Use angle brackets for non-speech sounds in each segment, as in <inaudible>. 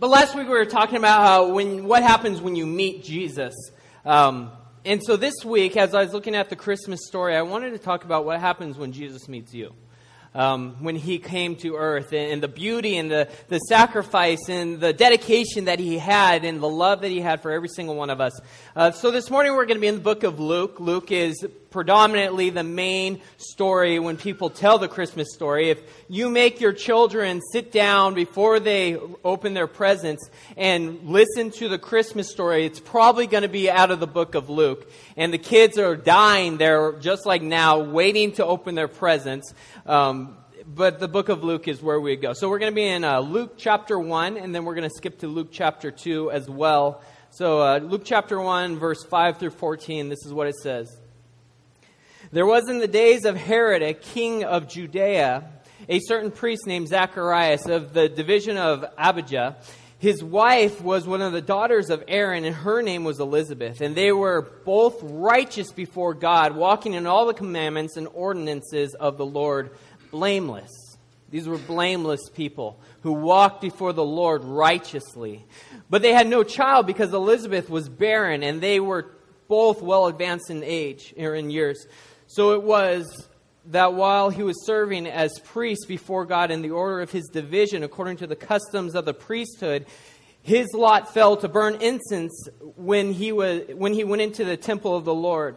But last week we were talking about how when what happens when you meet Jesus. Um, and so this week, as I was looking at the Christmas story, I wanted to talk about what happens when Jesus meets you um, when he came to earth and, and, the beauty and the, the sacrifice and the dedication that he had and the love that he had for every single one of us. Uh, so this morning we're going to be in the book of Luke. Luke is predominantly the main story when people tell the Christmas story. If you make your children sit down before they open their presents and listen to the Christmas story, it's probably going to be out of the book of Luke. And the kids are dying there, just like now, waiting to open their presents. Um, but the book of Luke is where we go. So we're going to be in uh, Luke chapter 1, and then we're going to skip to Luke chapter 2 as well. So uh, Luke chapter 1, verse 5 through 14, this is what it says. There was in the days of Herod, a king of Judea, a certain priest named Zacharias of the division of Abijah. His wife was one of the daughters of Aaron, and her name was Elizabeth. And they were both righteous before God, walking in all the commandments and ordinances of the Lord, blameless. These were blameless people who walked before the Lord righteously. But they had no child because Elizabeth was barren, and they were both well advanced in age or in years. So it was that while he was serving as priest before God in the order of his division, according to the customs of the priesthood, his lot fell to burn incense when he, was, when he went into the temple of the Lord.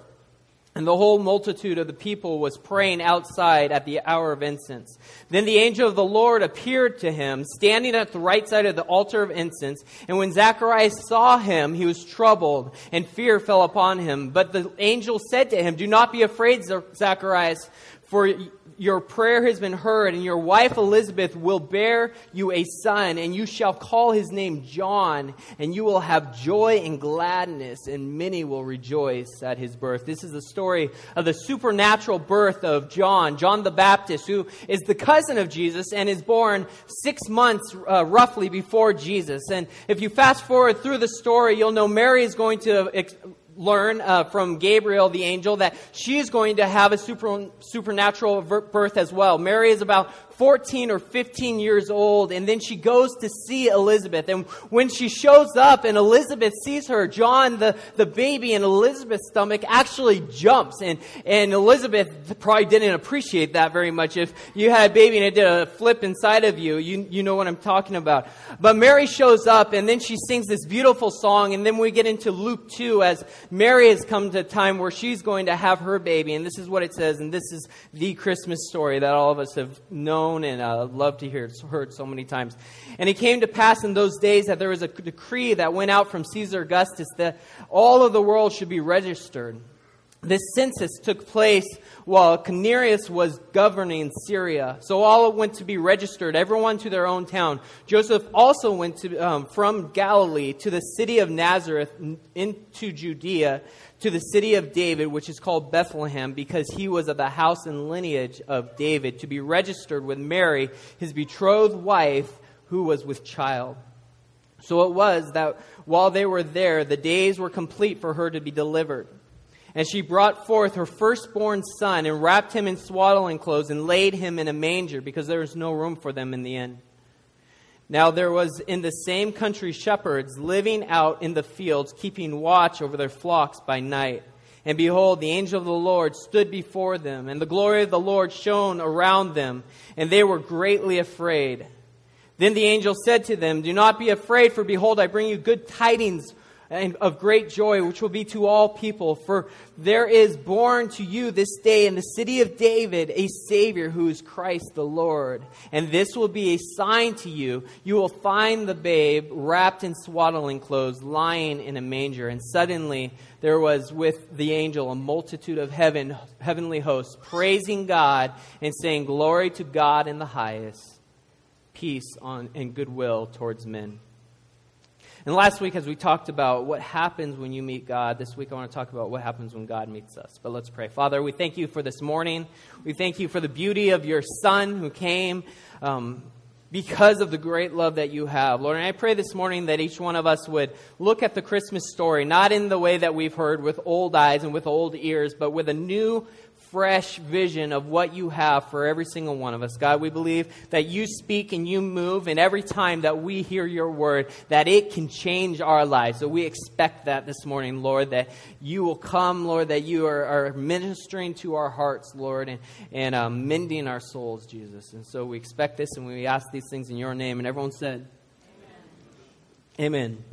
And the whole multitude of the people was praying outside at the hour of incense. Then the angel of the Lord appeared to him, standing at the right side of the altar of incense. And when Zacharias saw him, he was troubled, and fear fell upon him. But the angel said to him, Do not be afraid, Zacharias, for your prayer has been heard, and your wife Elizabeth will bear you a son, and you shall call his name John, and you will have joy and gladness, and many will rejoice at his birth. This is the story of the supernatural birth of John, John the Baptist, who is the cousin of Jesus and is born six months uh, roughly before Jesus. And if you fast forward through the story, you'll know Mary is going to ex- learn uh, from Gabriel, the angel, that she is going to have a super, supernatural birth as well. Mary is about 14 or 15 years old, and then she goes to see Elizabeth. And when she shows up and Elizabeth sees her, John, the, the baby in Elizabeth's stomach, actually jumps. And, and Elizabeth probably didn't appreciate that very much. If you had a baby and it did a flip inside of you, you, you know what I'm talking about. But Mary shows up, and then she sings this beautiful song, and then we get into Luke 2 as Mary has come to a time where she's going to have her baby. And this is what it says, and this is the Christmas story that all of us have known known and uh, loved to hear, It's heard so many times. And it came to pass in those days that there was a decree that went out from Caesar Augustus that all of the world should be registered. This census took place while Quirinius was governing Syria. So all went to be registered, everyone to their own town. Joseph also went to, um, from Galilee to the city of Nazareth into Judea to the city of David, which is called Bethlehem, because he was of the house and lineage of David, to be registered with Mary, his betrothed wife, who was with child. So it was that while they were there, the days were complete for her to be delivered. And she brought forth her firstborn son and wrapped him in swaddling clothes and laid him in a manger because there was no room for them in the inn. Now there was in the same country shepherds living out in the fields, keeping watch over their flocks by night. And behold, the angel of the Lord stood before them, and the glory of the Lord shone around them, and they were greatly afraid. Then the angel said to them, Do not be afraid, for behold, I bring you good tidings and of great joy, which will be to all people. For there is born to you this day in the city of David a Savior who is Christ the Lord. And this will be a sign to you. You will find the babe wrapped in swaddling clothes, lying in a manger. And suddenly there was with the angel a multitude of heaven, heavenly hosts, praising God and saying, Glory to God in the highest, peace on, and goodwill towards men. And last week, as we talked about what happens when you meet God, this week I want to talk about what happens when God meets us. But let's pray. Father, we thank you for this morning. We thank you for the beauty of your Son who came um, because of the great love that you have. Lord, and I pray this morning that each one of us would look at the Christmas story, not in the way that we've heard with old eyes and with old ears, but with a new fresh vision of what you have for every single one of us. God, we believe that you speak and you move, and every time that we hear your word, that it can change our lives. So we expect that this morning, Lord, that you will come, Lord, that you are, are ministering to our hearts, Lord, and, and um, mending our souls, Jesus. And so we expect this and we ask these things in your name. And everyone said, Amen. Amen.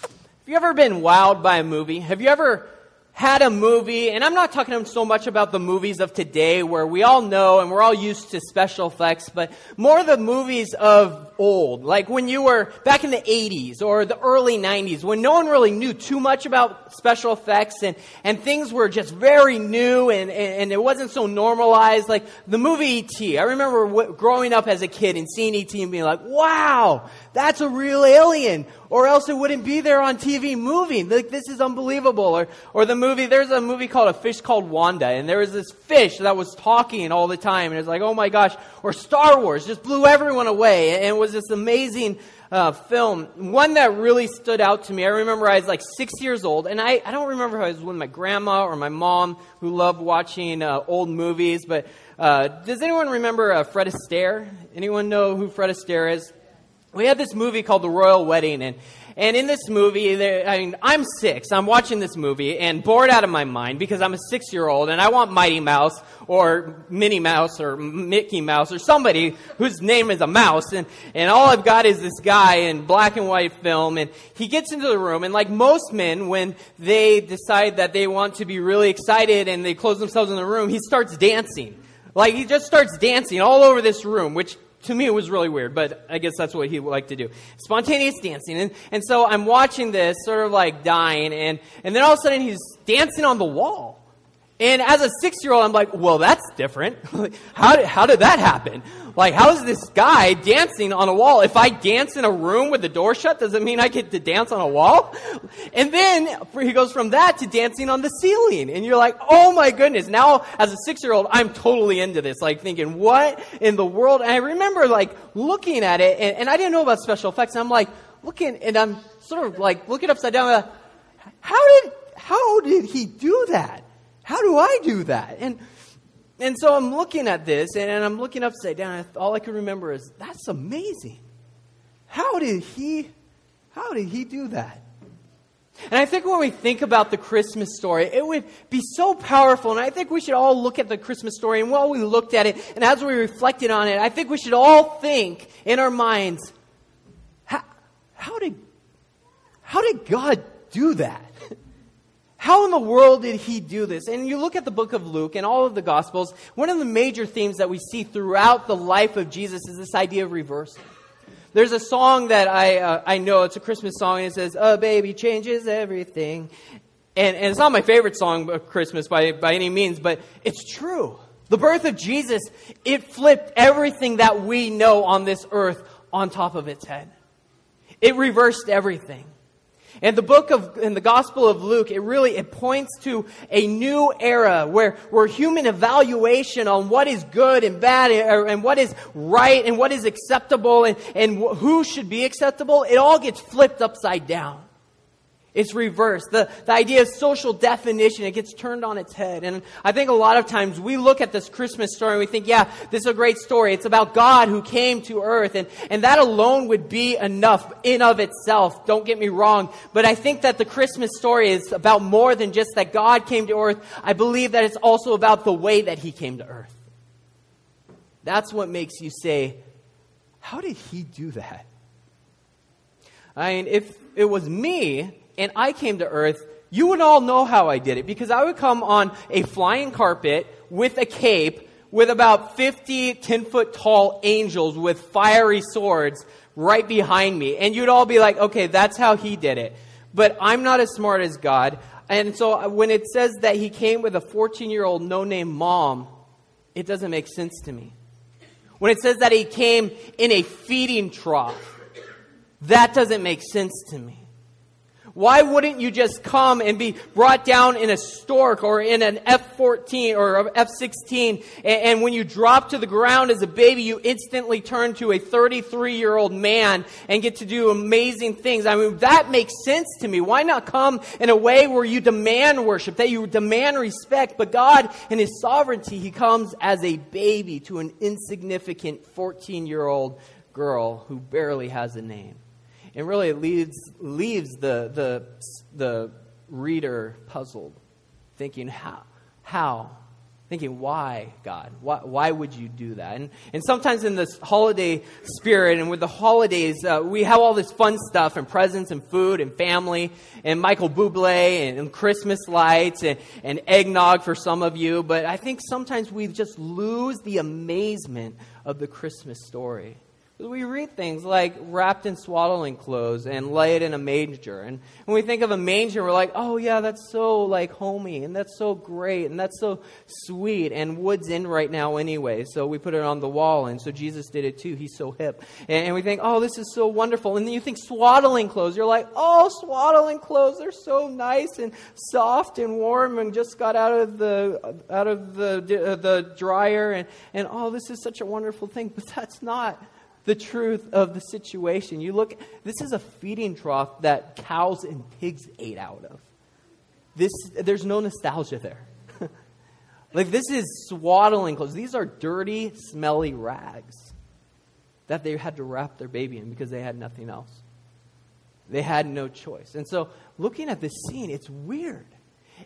Have you ever been wowed by a movie? Have you ever had a movie, and I'm not talking so much about the movies of today where we all know and we're all used to special effects, but more the movies of old, like when you were back in the 80s or the early 90s, when no one really knew too much about special effects and, and things were just very new and, and, and it wasn't so normalized. Like the movie E.T. I remember w- growing up as a kid and seeing E.T. and being like, wow, that's a real alien or else it wouldn't be there on TV moving. Like, this is unbelievable. Or, or the movie, there's a movie called A Fish Called Wanda, and there was this fish that was talking all the time, and it's like, oh my gosh. Or Star Wars just blew everyone away, and it was this amazing uh, film. One that really stood out to me, I remember I was like six years old, and I, I don't remember if I was with my grandma or my mom who loved watching uh, old movies, but uh, does anyone remember uh, Fred Astaire? Anyone know who Fred Astaire is? we had this movie called The Royal Wedding, and and in this movie, I mean, I'm six. I'm watching this movie and bored out of my mind because I'm a six year old and I want Mighty Mouse or Minnie Mouse or Mickey Mouse or somebody whose name is a mouse. And, and all I've got is this guy in black and white film. And he gets into the room. And like most men, when they decide that they want to be really excited and they close themselves in the room, he starts dancing. Like he just starts dancing all over this room, which to me it was really weird, but I guess that's what he liked to do. Spontaneous dancing. And, and so I'm watching this, sort of like dying, and, and then all of a sudden he's dancing on the wall. And as a six year old, I'm like, well, that's different. <laughs> how, did, how did that happen? Like, how is this guy dancing on a wall? If I dance in a room with the door shut, does it mean I get to dance on a wall? <laughs> And then he goes from that to dancing on the ceiling. And you're like, oh my goodness. Now, as a six year old, I'm totally into this. Like, thinking, what in the world? And I remember, like, looking at it, and, and I didn't know about special effects. And I'm like, looking, and I'm sort of like looking upside down. Like, how did, how did he do that? How do I do that? And and so I'm looking at this and, I'm looking upside down. And all I can remember is that's amazing. How did he? How did he do that? And I think when we think about the Christmas story, it would be so powerful. And I think we should all look at the Christmas story. And while we looked at it, and as we reflected on it, I think we should all think in our minds, how, how did, how did God do that? How in the world did he do this? And you look at the book of Luke and all of the Gospels, one of the major themes that we see throughout the life of Jesus is this idea of reversal. There's a song that I, uh, I know, it's a Christmas song, and it says, A baby changes everything. And, and it's not my favorite song of Christmas by, by any means, but it's true. The birth of Jesus, it flipped everything that we know on this earth on top of its head. It reversed everything. And the book of, in the Gospel of Luke, it really, it points to a new era where, where human evaluation on what is good and bad er, and what is right and what is acceptable and, and who should be acceptable, it all gets flipped upside down. It's reversed. The, the idea of social definition, it gets turned on its head. And I think a lot of times we look at this Christmas story and we think, yeah, this is a great story. It's about God who came to earth. And, and that alone would be enough in of itself. Don't get me wrong. But I think that the Christmas story is about more than just that God came to earth. I believe that it's also about the way that he came to earth. That's what makes you say, how did he do that? I mean, if it was me, and I came to earth, you would all know how I did it because I would come on a flying carpet with a cape with about 50 10 foot tall angels with fiery swords right behind me. And you'd all be like, okay, that's how he did it. But I'm not as smart as God. And so uh, when it says that he came with a 14 year old no name mom, it doesn't make sense to me. When it says that he came in a feeding trough, that doesn't make sense to me. Why wouldn't you just come and be brought down in a stork or in an F-14 or F-16 and, and, when you drop to the ground as a baby, you instantly turn to a 33-year-old man and get to do amazing things? I mean, that makes sense to me. Why not come in a way where you demand worship, that you demand respect, but God in His sovereignty, He comes as a baby to an insignificant 14-year-old girl who barely has a name and really it leaves, leaves the, the, the reader puzzled, thinking, how? How? Thinking, why, God? Why, why would you do that? And, and sometimes in this holiday spirit and with the holidays, uh, we have all this fun stuff and presents and food and family and Michael Bublé and, and Christmas lights and, and eggnog for some of you. But I think sometimes we just lose the amazement of the Christmas story. We read things like wrapped in swaddling clothes and laid in a manger. And when we think of a manger, we're like, oh, yeah, that's so like homey and that's so great and that's so sweet. And wood's in right now anyway, so we put it on the wall. And so Jesus did it too. He's so hip. And, and we think, oh, this is so wonderful. And then you think swaddling clothes. You're like, oh, swaddling clothes. They're so nice and soft and warm and just got out of the, out of the, uh, the dryer. And, and oh, this is such a wonderful thing. But that's not the truth of the situation. You look, this is a feeding trough that cows and pigs ate out of. This, there's no nostalgia there. <laughs> like, this is swaddling clothes. These are dirty, smelly rags that they had to wrap their baby in because they had nothing else. They had no choice. And so, looking at this scene, it's weird.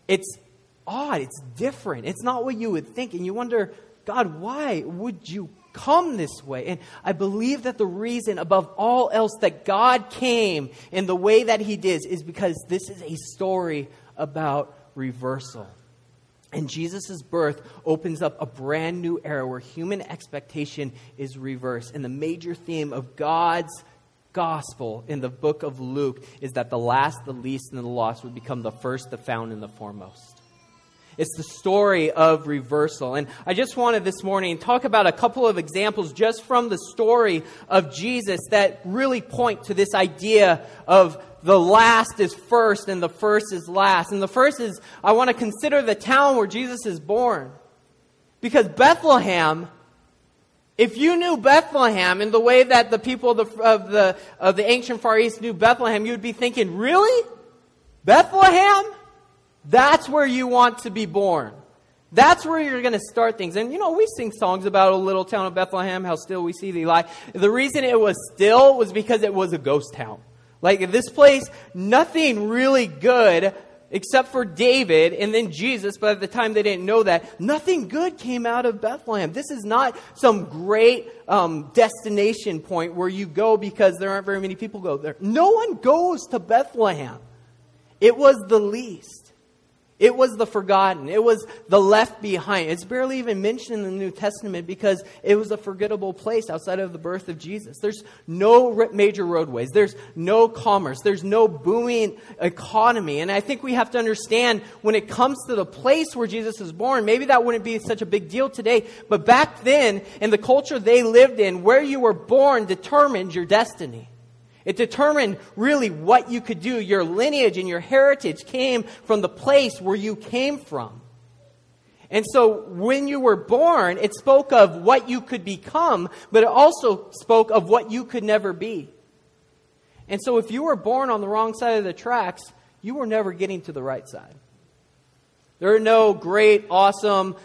It's odd. It's different. It's not what you would think. And you wonder, God, why would you come this way. And I believe that the reason, above all else, that God came in the way that He did is because this is a story about reversal. And Jesus' birth opens up a brand new era where human expectation is reversed. And the major theme of God's gospel in the book of Luke is that the last, the least, and the lost would become the first, the found, and the foremost. It's the story of reversal. And I just wanted this morning talk about a couple of examples just from the story of Jesus that really point to this idea of the last is first and the first is last. And the first is I want to consider the town where Jesus is born. Because Bethlehem, if you knew Bethlehem in the way that the people of the, of the, of the ancient Far East knew Bethlehem, you'd be thinking, really? Bethlehem? That's where you want to be born. That's where you're going to start things. And you know, we sing songs about a little town of Bethlehem, how still we see thee lie. The reason it was still was because it was a ghost town. Like this place, nothing really good except for David and then Jesus, but at the time they didn't know that, nothing good came out of Bethlehem. This is not some great um, destination point where you go because there aren't very many people go there. No one goes to Bethlehem. It was the least. It was the forgotten. It was the left behind. It's barely even mentioned in the New Testament because it was a forgettable place outside of the birth of Jesus. There's no major roadways. There's no commerce. There's no booming economy. And I think we have to understand when it comes to the place where Jesus is born, maybe that wouldn't be such a big deal today. But back then, in the culture they lived in, where you were born determined your destiny. It determined really what you could do. Your lineage and your heritage came from the place where you came from. And so when you were born, it spoke of what you could become, but it also spoke of what you could never be. And so if you were born on the wrong side of the tracks, you were never getting to the right side. There are no great, awesome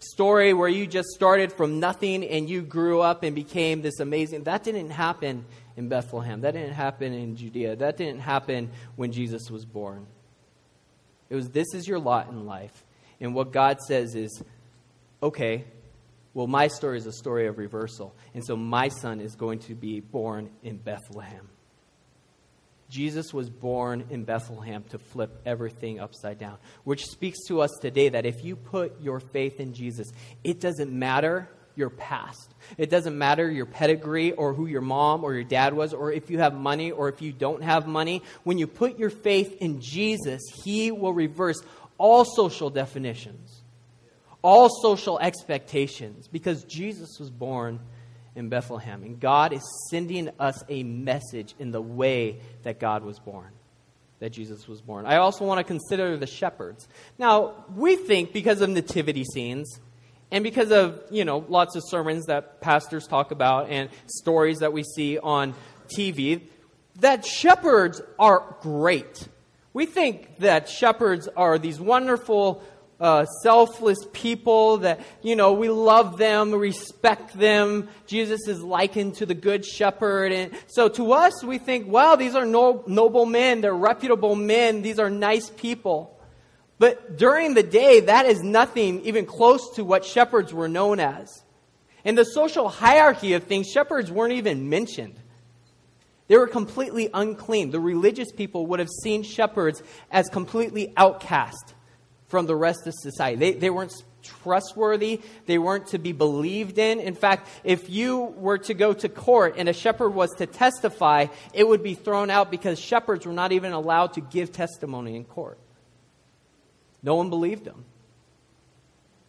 story where you just started from nothing and you grew up and became this amazing. That didn't happen in Bethlehem. That didn't happen in Judea. That didn't happen when Jesus was born. It was this is your lot in life. And what God says is, okay, well, my story is a story of reversal. And so my son is going to be born in Bethlehem. Jesus was born in Bethlehem to flip everything upside down, which speaks to us today that if you put your faith in Jesus, it doesn't matter your past. It doesn't matter your pedigree or who your mom or your dad was or if you have money or if you don't have money. When you put your faith in Jesus, He will reverse all social definitions, all social expectations, because Jesus was born in Bethlehem. And God is sending us a message in the way that God was born. that Jesus was born. I also want to consider the shepherds. Now, we think because of nativity scenes and because of, you know, lots of sermons that pastors talk about and stories that we see on TV, that shepherds are great. We think that shepherds are these wonderful, uh, selfless people that, you know, we love them, respect them. Jesus is likened to the good shepherd. And so to us, we think, wow, these are no, noble men. They're reputable men. These are nice people. But during the day, that is nothing even close to what shepherds were known as. In the social hierarchy of things, shepherds weren't even mentioned. They were completely unclean. The religious people would have seen shepherds as completely outcast from the rest of society. They, they weren't trustworthy. They weren't to be believed in. In fact, if you were to go to court and a shepherd was to testify, it would be thrown out because shepherds were not even allowed to give testimony in court. No one believed him.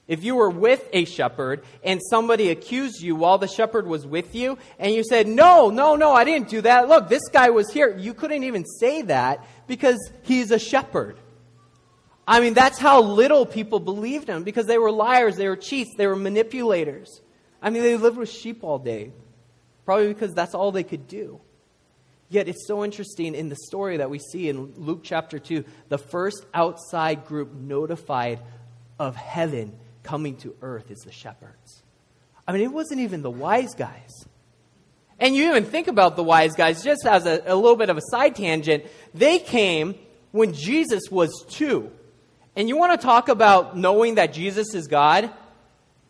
If you were with a shepherd and somebody accused you while the shepherd was with you, and you said, No, no, no, I didn't do that. Look, this guy was here. You couldn't even say that because he's a shepherd. I mean, that's how little people believed him because they were liars, they were cheats, they were manipulators. I mean, they lived with sheep all day, probably because that's all they could do. Yet it's so interesting in the story that we see in Luke chapter 2, the first outside group notified of heaven coming to earth is the shepherds. I mean, it wasn't even the wise guys. And you even think about the wise guys, just as a, a little bit of a side tangent, they came when Jesus was two. And you want to talk about knowing that Jesus is God?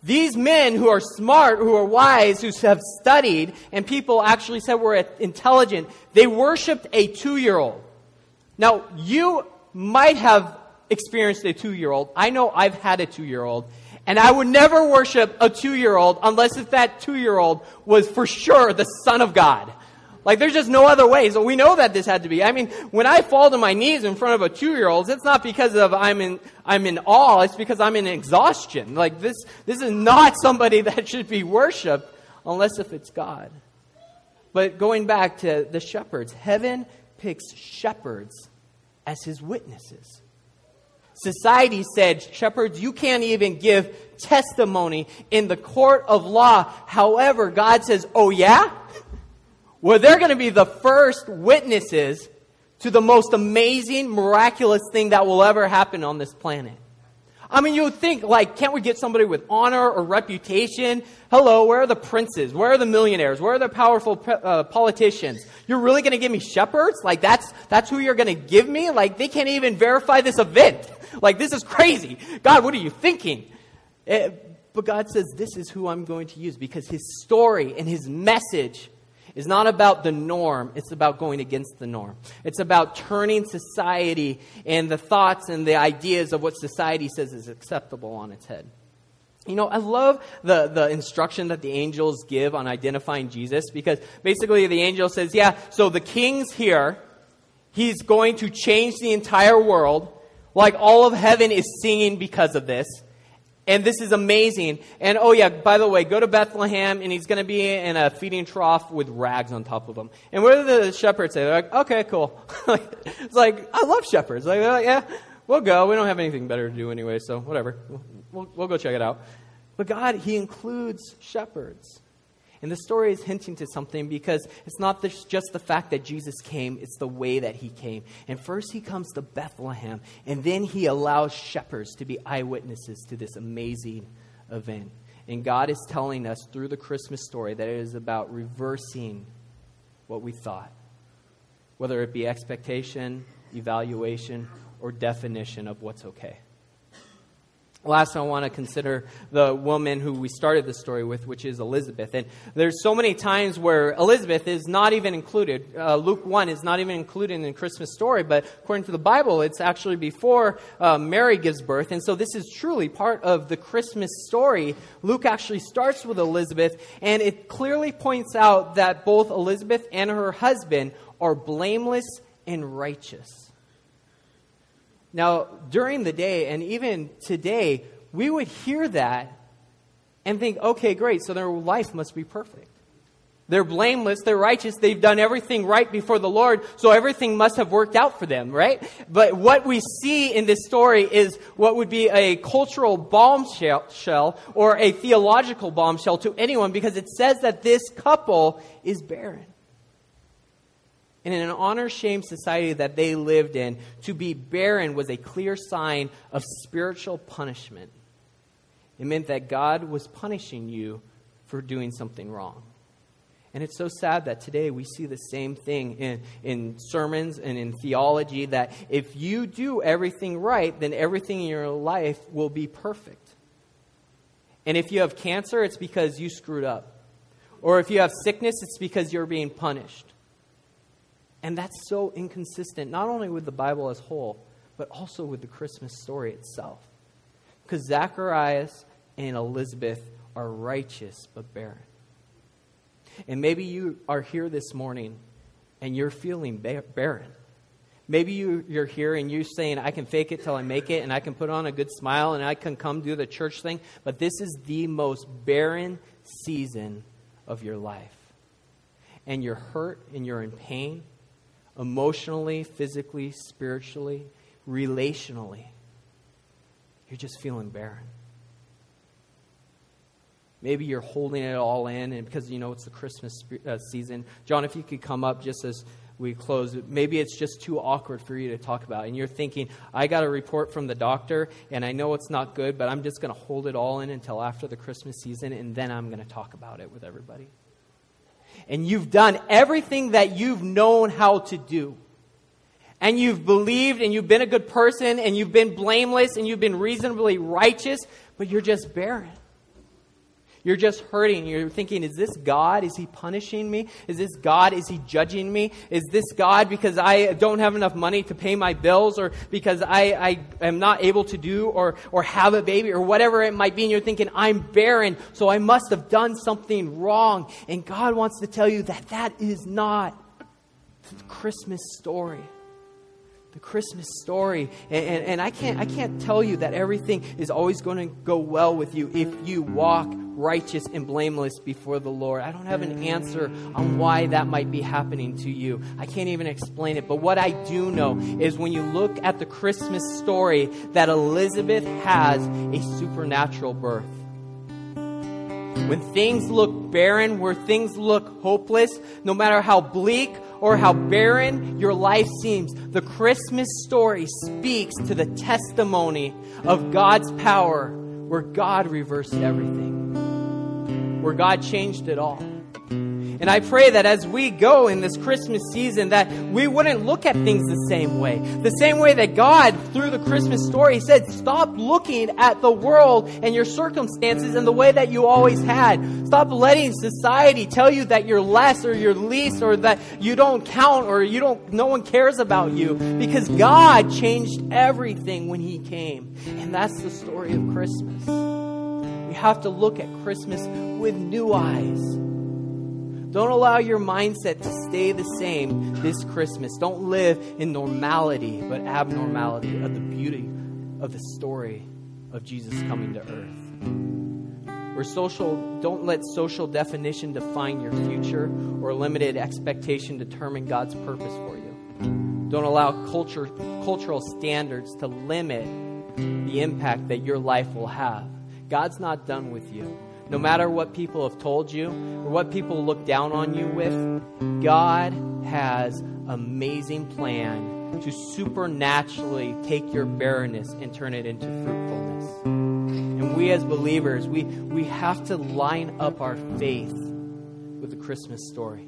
These men who are smart, who are wise, who have studied, and people actually said were intelligent, they worshiped a two year old. Now, you might have experienced a two year old. I know I've had a two year old. And I would never worship a two year old unless if that two year old was for sure the Son of God. Like there's just no other way. So we know that this had to be. I mean, when I fall to my knees in front of a two-year-old, it's not because of I'm in I'm in awe. It's because I'm in exhaustion. Like this this is not <laughs> somebody that should be worshipped unless if it's God. But going back to the shepherds, heaven picks shepherds as his witnesses. Society said, shepherds, you can't even give testimony in the court of law. However, God says, oh yeah? Where they're going to be the first witnesses to the most amazing, miraculous thing that will ever happen on this planet. I mean, you would think, like, can't we get somebody with honor or reputation? Hello, where are the princes? Where are the millionaires? Where are the powerful uh, politicians? You're really going to give me shepherds? Like, that's, that's who you're going to give me? Like, they can't even verify this event. <laughs> Like, this is crazy. God, what are you thinking? It, eh, but God says, this is who I'm going to use because his story and his message is not about the norm, it's about going against the norm. It's about turning society and the thoughts and the ideas of what society says is acceptable on its head. You know, I love the, the instruction that the angels give on identifying Jesus because basically the angel says, yeah, so the king's here. He's going to change the entire world. Like all of heaven is singing because of this. And this is amazing. And oh, yeah, by the way, go to Bethlehem, and he's going to be in a feeding trough with rags on top of him. And what do the shepherds say? They're like, okay, cool. <laughs> it's like, I love shepherds. Like, like, yeah, we'll go. We don't have anything better to do anyway, so whatever. We'll, we'll, we'll go check it out. But God, He includes shepherds. And the story is hinting to something because it's not just the fact that Jesus came, it's the way that he came. And first he comes to Bethlehem, and then he allows shepherds to be eyewitnesses to this amazing event. And God is telling us through the Christmas story that it is about reversing what we thought, whether it be expectation, evaluation, or definition of what's okay. Last, I want to consider the woman who we started the story with, which is Elizabeth. And there's so many times where Elizabeth is not even included. Uh, Luke 1 is not even included in the Christmas story, but according to the Bible, it's actually before uh, Mary gives birth. And so this is truly part of the Christmas story. Luke actually starts with Elizabeth, and it clearly points out that both Elizabeth and her husband are blameless and righteous. Now, during the day and even today, we would hear that and think, okay, great, so their life must be perfect. They're blameless, they're righteous, they've done everything right before the Lord, so everything must have worked out for them, right? But what we see in this story is what would be a cultural bombshell or a theological bombshell to anyone because it says that this couple is barren. And in an honor shame society that they lived in, to be barren was a clear sign of spiritual punishment. It meant that God was punishing you for doing something wrong. And it's so sad that today we see the same thing in, in sermons and in theology that if you do everything right, then everything in your life will be perfect. And if you have cancer, it's because you screwed up. Or if you have sickness, it's because you're being punished. And that's so inconsistent, not only with the Bible as whole, but also with the Christmas story itself. Because Zacharias and Elizabeth are righteous but barren. And maybe you are here this morning and you're feeling barren. Maybe you, you're here and you're saying, I can fake it till I make it, and I can put on a good smile, and I can come do the church thing. But this is the most barren season of your life. And you're hurt and you're in pain, emotionally, physically, spiritually, relationally. You're just feeling barren. Maybe you're holding it all in, and because you know it's the Christmas uh, season. John, if you could come up just as we close, maybe it's just too awkward for you to talk about. And you're thinking, I got a report from the doctor, and I know it's not good, but I'm just going to hold it all in until after the Christmas season, and then I'm going to talk about it with everybody. And you've done everything that you've known how to do. And you've believed, and you've been a good person, and you've been blameless, and you've been reasonably righteous, but you're just barren. You're just hurting. You're thinking, is this God? Is He punishing me? Is this God? Is He judging me? Is this God because I don't have enough money to pay my bills or because I, I am not able to do or, or have a baby or whatever it might be? And you're thinking, I'm barren, so I must have done something wrong. And God wants to tell you that that is not the Christmas story the Christmas story. And, and, and, I, can't, I can't tell you that everything is always going to go well with you if you walk righteous and blameless before the Lord. I don't have an answer on why that might be happening to you. I can't even explain it. But what I do know is when you look at the Christmas story, that Elizabeth has a supernatural birth. When things look barren, where things look hopeless, no matter how bleak or how barren your life seems, the Christmas story speaks to the testimony of God's power where God reversed everything, where God changed it all. And I pray that as we go in this Christmas season, that we wouldn't look at things the same way. The same way that God, through the Christmas story, said, stop looking at the world and your circumstances in the way that you always had. Stop letting society tell you that you're less or you're least or that you don't count or you don't, no one cares about you. Because God changed everything when He came. And that's the story of Christmas. We have to look at Christmas with new eyes don't allow your mindset to stay the same this Christmas. Don't live in normality, but abnormality of the beauty of the story of Jesus coming to earth. Or social, don't let social definition define your future or limited expectation determine God's purpose for you. Don't allow culture, cultural standards to limit the impact that your life will have. God's not done with you. No matter what people have told you or what people look down on you with, God has amazing plan to supernaturally take your barrenness and turn it into fruitfulness. And we as believers, we, we have to line up our faith with the Christmas story.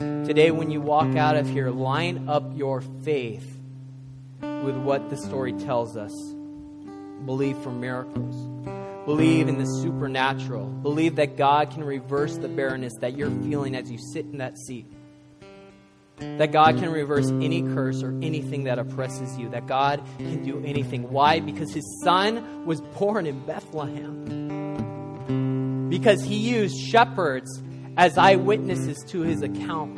Today, when you walk out of here, line up your faith with what the story tells us. Believe for miracles Believe in the supernatural. Believe that God can reverse the barrenness that you're feeling as you sit in that seat. That God can reverse any curse or anything that oppresses you. That God can do anything. Why? Because his son was born in Bethlehem. Because he used shepherds as eyewitnesses to his account.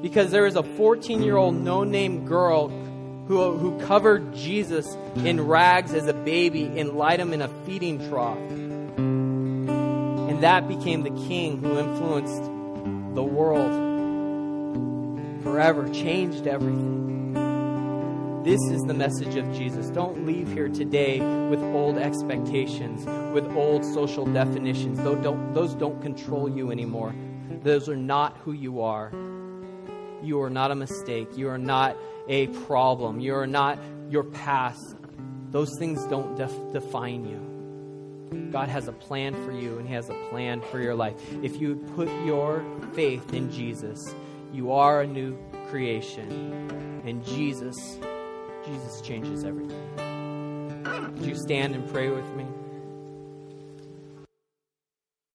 Because there is a 14 year old no name girl who, who covered Jesus in rags as a baby and laid him in a feeding trough. And that became the king who influenced the world forever, changed everything. This is the message of Jesus. Don't leave here today with old expectations, with old social definitions. Those don't, those don't control you anymore. Those are not who you are. You are not a mistake. You are not a problem. You are not your past. Those things don't def- define you. God has a plan for you, and He has a plan for your life. If you put your faith in Jesus, you are a new creation. And Jesus, Jesus changes everything. Would you stand and pray with me?